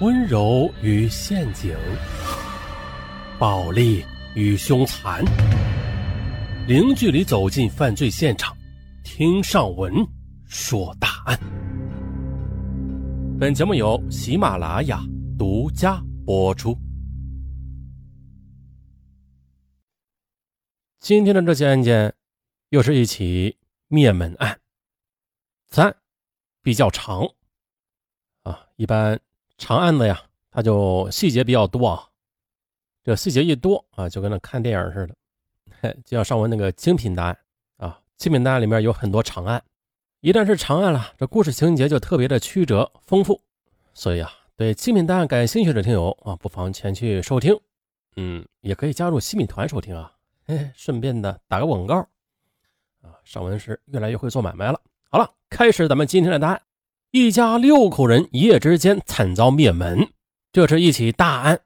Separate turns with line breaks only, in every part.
温柔与陷阱，暴力与凶残，零距离走进犯罪现场，听上文说大案。本节目由喜马拉雅独家播出。今天的这起案件，又是一起灭门案。此案比较长啊，一般。长案子呀，它就细节比较多啊。这细节一多啊，就跟那看电影似的，就像上文那个精品答案啊。精品答案里面有很多长案，一旦是长案了，这故事情节就特别的曲折丰富。所以啊，对精品答案感兴趣的听友啊，不妨前去收听。嗯，也可以加入新米团收听啊。嘿哎，顺便的打个广告啊。上文是越来越会做买卖了。好了，开始咱们今天的答案。一家六口人一夜之间惨遭灭门，这是一起大案。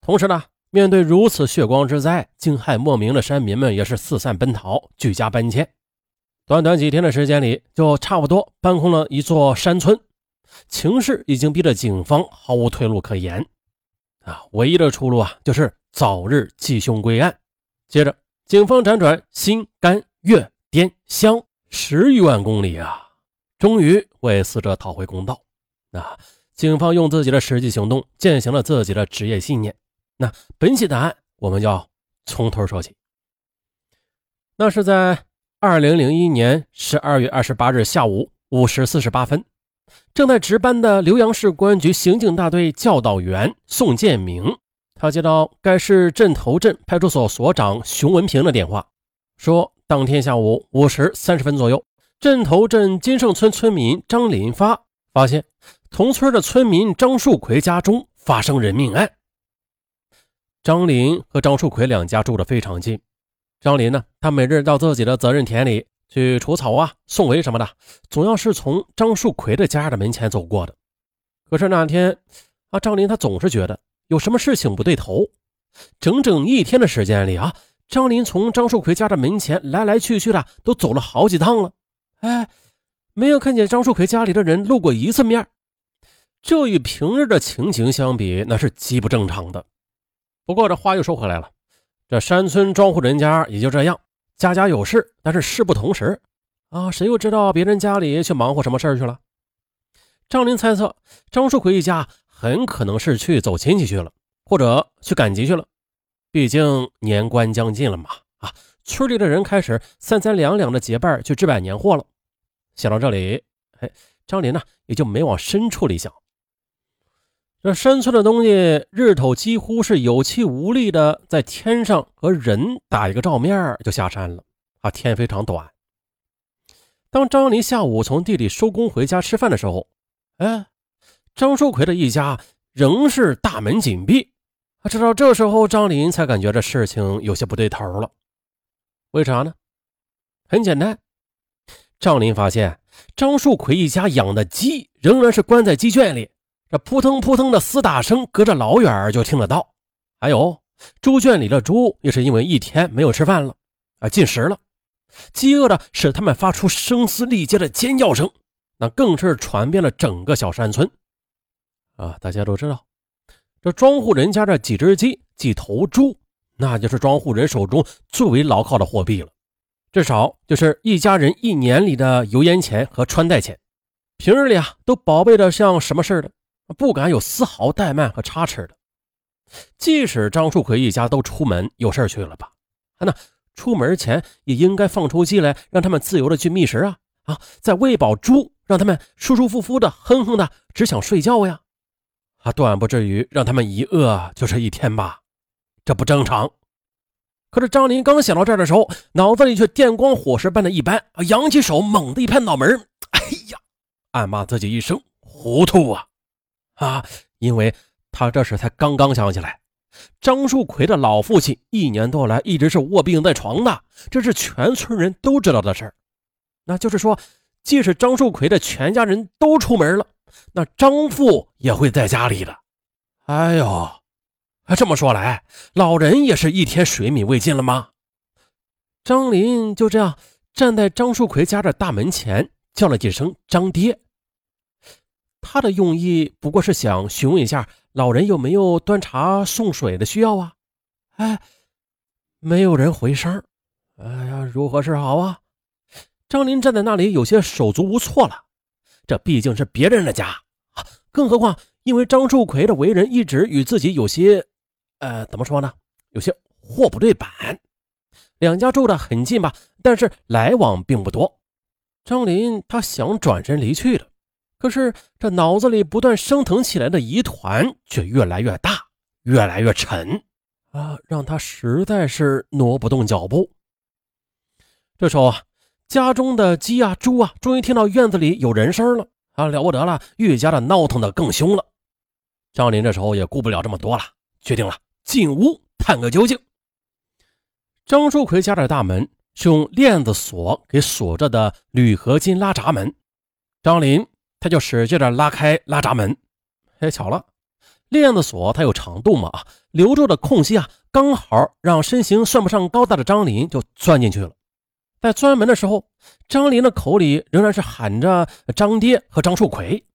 同时呢，面对如此血光之灾，惊骇莫名的山民们也是四散奔逃，举家搬迁。短短几天的时间里，就差不多搬空了一座山村。情势已经逼得警方毫无退路可言啊！唯一的出路啊，就是早日缉凶归案。接着，警方辗转新甘粤滇湘十余万公里啊。终于为死者讨回公道。那警方用自己的实际行动践行了自己的职业信念。那本期答案我们要从头说起。那是在二零零一年十二月二十八日下午五时四十八分，正在值班的浏阳市公安局刑警大队教导员宋建明，他接到该市镇头镇派出所所长熊文平的电话，说当天下午五时三十分左右。镇头镇金盛村村民张林发发现，同村的村民张树奎家中发生人命案。张林和张树奎两家住的非常近。张林呢，他每日到自己的责任田里去除草啊、送围什么的，总要是从张树奎的家的门前走过的。可是那天啊，张林他总是觉得有什么事情不对头。整整一天的时间里啊，张林从张树奎家的门前来来去去的，都走了好几趟了。哎，没有看见张树奎家里的人露过一次面，这与平日的情形相比，那是极不正常的。不过这话又说回来了，这山村庄户人家也就这样，家家有事，但是事不同时啊，谁又知道别人家里去忙活什么事去了？张林猜测，张树奎一家很可能是去走亲戚去了，或者去赶集去了。毕竟年关将近了嘛，啊。村里的人开始三三两两的结伴去置办年货了。想到这里，哎，张林呢也就没往深处里想。这山村的东西日头几乎是有气无力的在天上和人打一个照面就下山了啊，天非常短。当张林下午从地里收工回家吃饭的时候，哎，张树奎的一家仍是大门紧闭。直到这时候，张林才感觉这事情有些不对头了。为啥呢？很简单，张林发现张树奎一家养的鸡仍然是关在鸡圈里，这扑腾扑腾的厮打声隔着老远就听得到。还有猪圈里的猪也是因为一天没有吃饭了，啊，进食了，饥饿的使他们发出声嘶力竭的尖叫声，那更是传遍了整个小山村。啊，大家都知道，这庄户人家这几只鸡、几头猪。那就是庄户人手中最为牢靠的货币了，至少就是一家人一年里的油盐钱和穿戴钱，平日里啊都宝贝的像什么似的，不敢有丝毫怠慢和差池的。即使张树奎一家都出门有事去了吧，啊那出门前也应该放出鸡来，让他们自由的去觅食啊啊，再喂饱猪，让他们舒舒服服的哼哼的只想睡觉呀，啊，断不至于让他们一饿就是一天吧。这不正常。可是张林刚想到这儿的时候，脑子里却电光火石般的一般，扬起手猛地一拍脑门哎呀，暗骂自己一声糊涂啊啊！因为他这时才刚刚想起来，张树奎的老父亲一年多来一直是卧病在床的，这是全村人都知道的事儿。那就是说，即使张树奎的全家人都出门了，那张父也会在家里的。哎呦！啊，这么说来，老人也是一天水米未进了吗？张林就这样站在张树奎家的大门前，叫了几声“张爹”。他的用意不过是想询问一下老人有没有端茶送水的需要啊。哎，没有人回声。哎呀，如何是好啊？张林站在那里，有些手足无措了。这毕竟是别人的家，更何况因为张树奎的为人一直与自己有些，呃，怎么说呢？有些货不对板。两家住的很近吧，但是来往并不多。张林他想转身离去了，可是这脑子里不断升腾起来的疑团却越来越大，越来越沉啊，让他实在是挪不动脚步。这时候啊。家中的鸡啊、猪啊，终于听到院子里有人声了啊！了不得了，愈加的闹腾的更凶了。张林这时候也顾不了这么多了，决定了进屋探个究竟。张树奎家的大门是用链子锁给锁着的铝合金拉闸门，张林他就使劲的拉开拉闸门。哎，巧了，链子锁它有长度嘛，留住的空隙啊，刚好让身形算不上高大的张林就钻进去了。在钻门的时候，张林的口里仍然是喊着张爹和张树奎，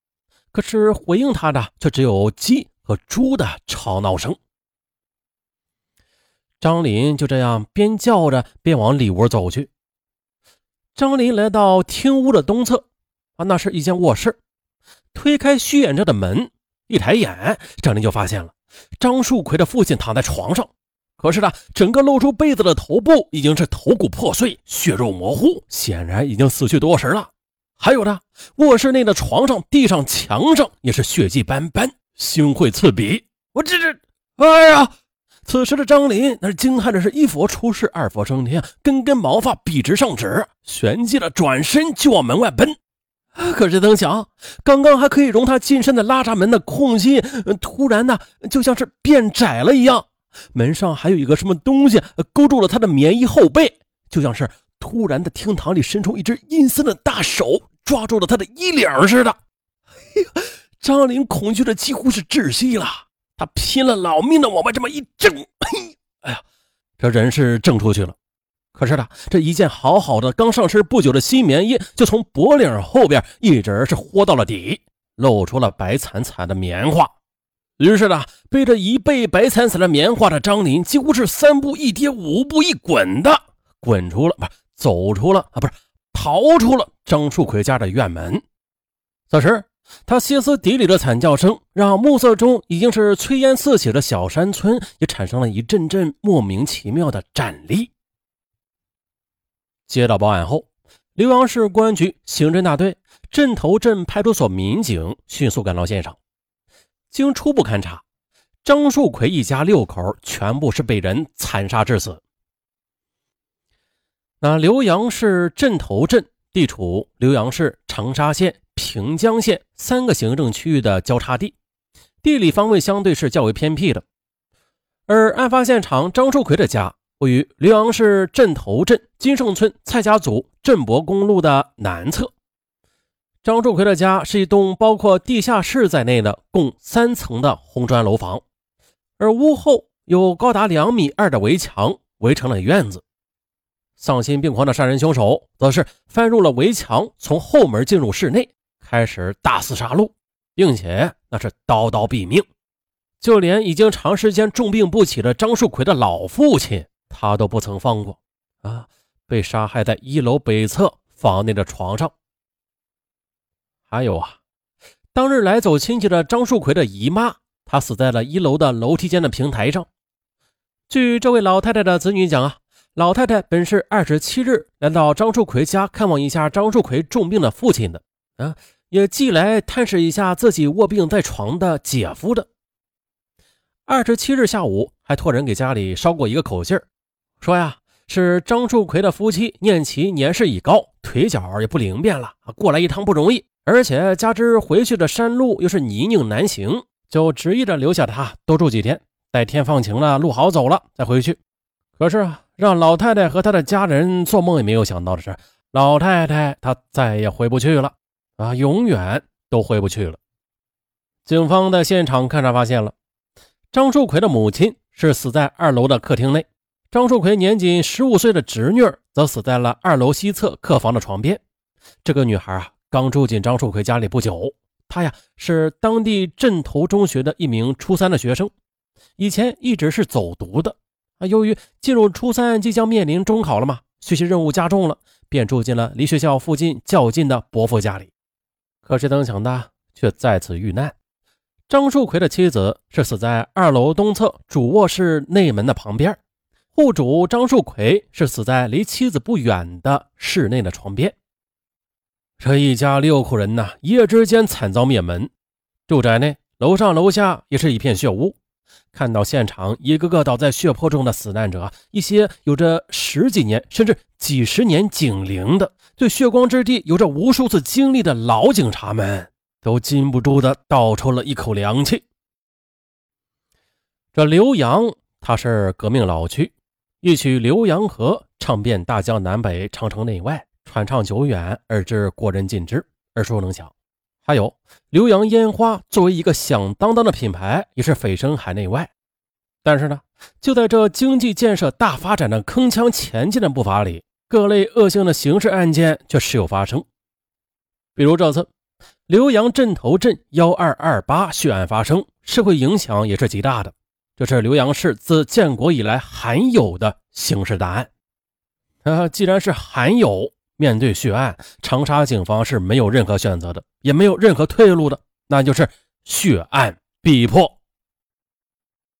可是回应他的却只有鸡和猪的吵闹声。张林就这样边叫着边往里屋走去。张林来到厅屋的东侧，啊，那是一间卧室。推开虚掩着的门，一抬眼，张林就发现了张树奎的父亲躺在床上。可是呢，整个露出被子的头部已经是头骨破碎、血肉模糊，显然已经死去多时了。还有呢，卧室内的床上、地上、墙上也是血迹斑斑，腥秽刺鼻。我这这，哎呀！此时的张林那是惊骇的，是一佛出世，二佛升天，根根毛发笔直上指，旋即的转身就往门外奔。可是曾想，刚刚还可以容他近身的拉闸门的空隙，突然呢，就像是变窄了一样。门上还有一个什么东西勾住了他的棉衣后背，就像是突然的厅堂里伸出一只阴森的大手抓住了他的衣领似的。哎呀，张林恐惧的几乎是窒息了，他拼了老命的往外这么一挣，哎呀，这人是挣出去了。可是呢，这一件好好的刚上身不久的新棉衣，就从脖领后边一直是豁到了底，露出了白惨惨的棉花。于是呢，背着一背白惨惨的棉花的张林，几乎是三步一跌、五步一滚的滚出了，不是走出了啊，不是逃出了张树奎家的院门。此时，他歇斯底里的惨叫声，让暮色中已经是炊烟四起的小山村也产生了一阵阵莫名其妙的战栗。接到报案后，浏阳市公安局刑侦大队、镇头镇派出所民警迅速赶到现场。经初步勘查，张树奎一家六口全部是被人惨杀致死。那浏阳市镇头镇地处浏阳市长沙县、平江县三个行政区域的交叉地，地理方位相对是较为偏僻的。而案发现场张树奎的家位于浏阳市镇头镇金盛村蔡家组镇博公路的南侧。张树奎的家是一栋包括地下室在内的共三层的红砖楼房，而屋后有高达两米二的围墙围成了院子。丧心病狂的杀人凶手则是翻入了围墙，从后门进入室内，开始大肆杀戮，并且那是刀刀毙命。就连已经长时间重病不起的张树奎的老父亲，他都不曾放过啊！被杀害在一楼北侧房内的床上。还有啊，当日来走亲戚的张树奎的姨妈，她死在了一楼的楼梯间的平台上。据这位老太太的子女讲啊，老太太本是二十七日来到张树奎家看望一下张树奎重病的父亲的啊，也寄来探视一下自己卧病在床的姐夫的。二十七日下午还托人给家里捎过一个口信说呀是张树奎的夫妻念其年事已高，腿脚也不灵便了，过来一趟不容易。而且加之回去的山路又是泥泞难行，就执意的留下他多住几天，待天放晴了，路好走了再回去。可是啊，让老太太和她的家人做梦也没有想到的是，老太太她再也回不去了啊，永远都回不去了。警方在现场勘查发现了，张树奎的母亲是死在二楼的客厅内，张树奎年仅十五岁的侄女则死在了二楼西侧客房的床边。这个女孩啊。刚住进张树奎家里不久，她呀是当地镇头中学的一名初三的学生，以前一直是走读的啊。由于进入初三即将面临中考了嘛，学习任务加重了，便住进了离学校附近较近的伯父家里。可谁曾想的，却再次遇难。张树奎的妻子是死在二楼东侧主卧室内门的旁边，户主张树奎是死在离妻子不远的室内的床边。这一家六口人呐，一夜之间惨遭灭门。住宅内楼上楼下也是一片血污。看到现场一个个倒在血泊中的死难者，一些有着十几年甚至几十年警龄的，对血光之地有着无数次经历的老警察们，都禁不住的倒抽了一口凉气。这浏阳，它是革命老区，一曲《浏阳河》唱遍大江南北、长城内外。传唱久远，而知国人尽知，耳熟能详。还有浏阳烟花作为一个响当当的品牌，也是蜚声海内外。但是呢，就在这经济建设大发展的铿锵前进的步伐里，各类恶性的刑事案件却时有发生。比如这次浏阳镇头镇幺二二八血案发生，社会影响也是极大的。这是浏阳市自建国以来罕有的刑事大案。啊，既然是罕有。面对血案，长沙警方是没有任何选择的，也没有任何退路的，那就是血案必破。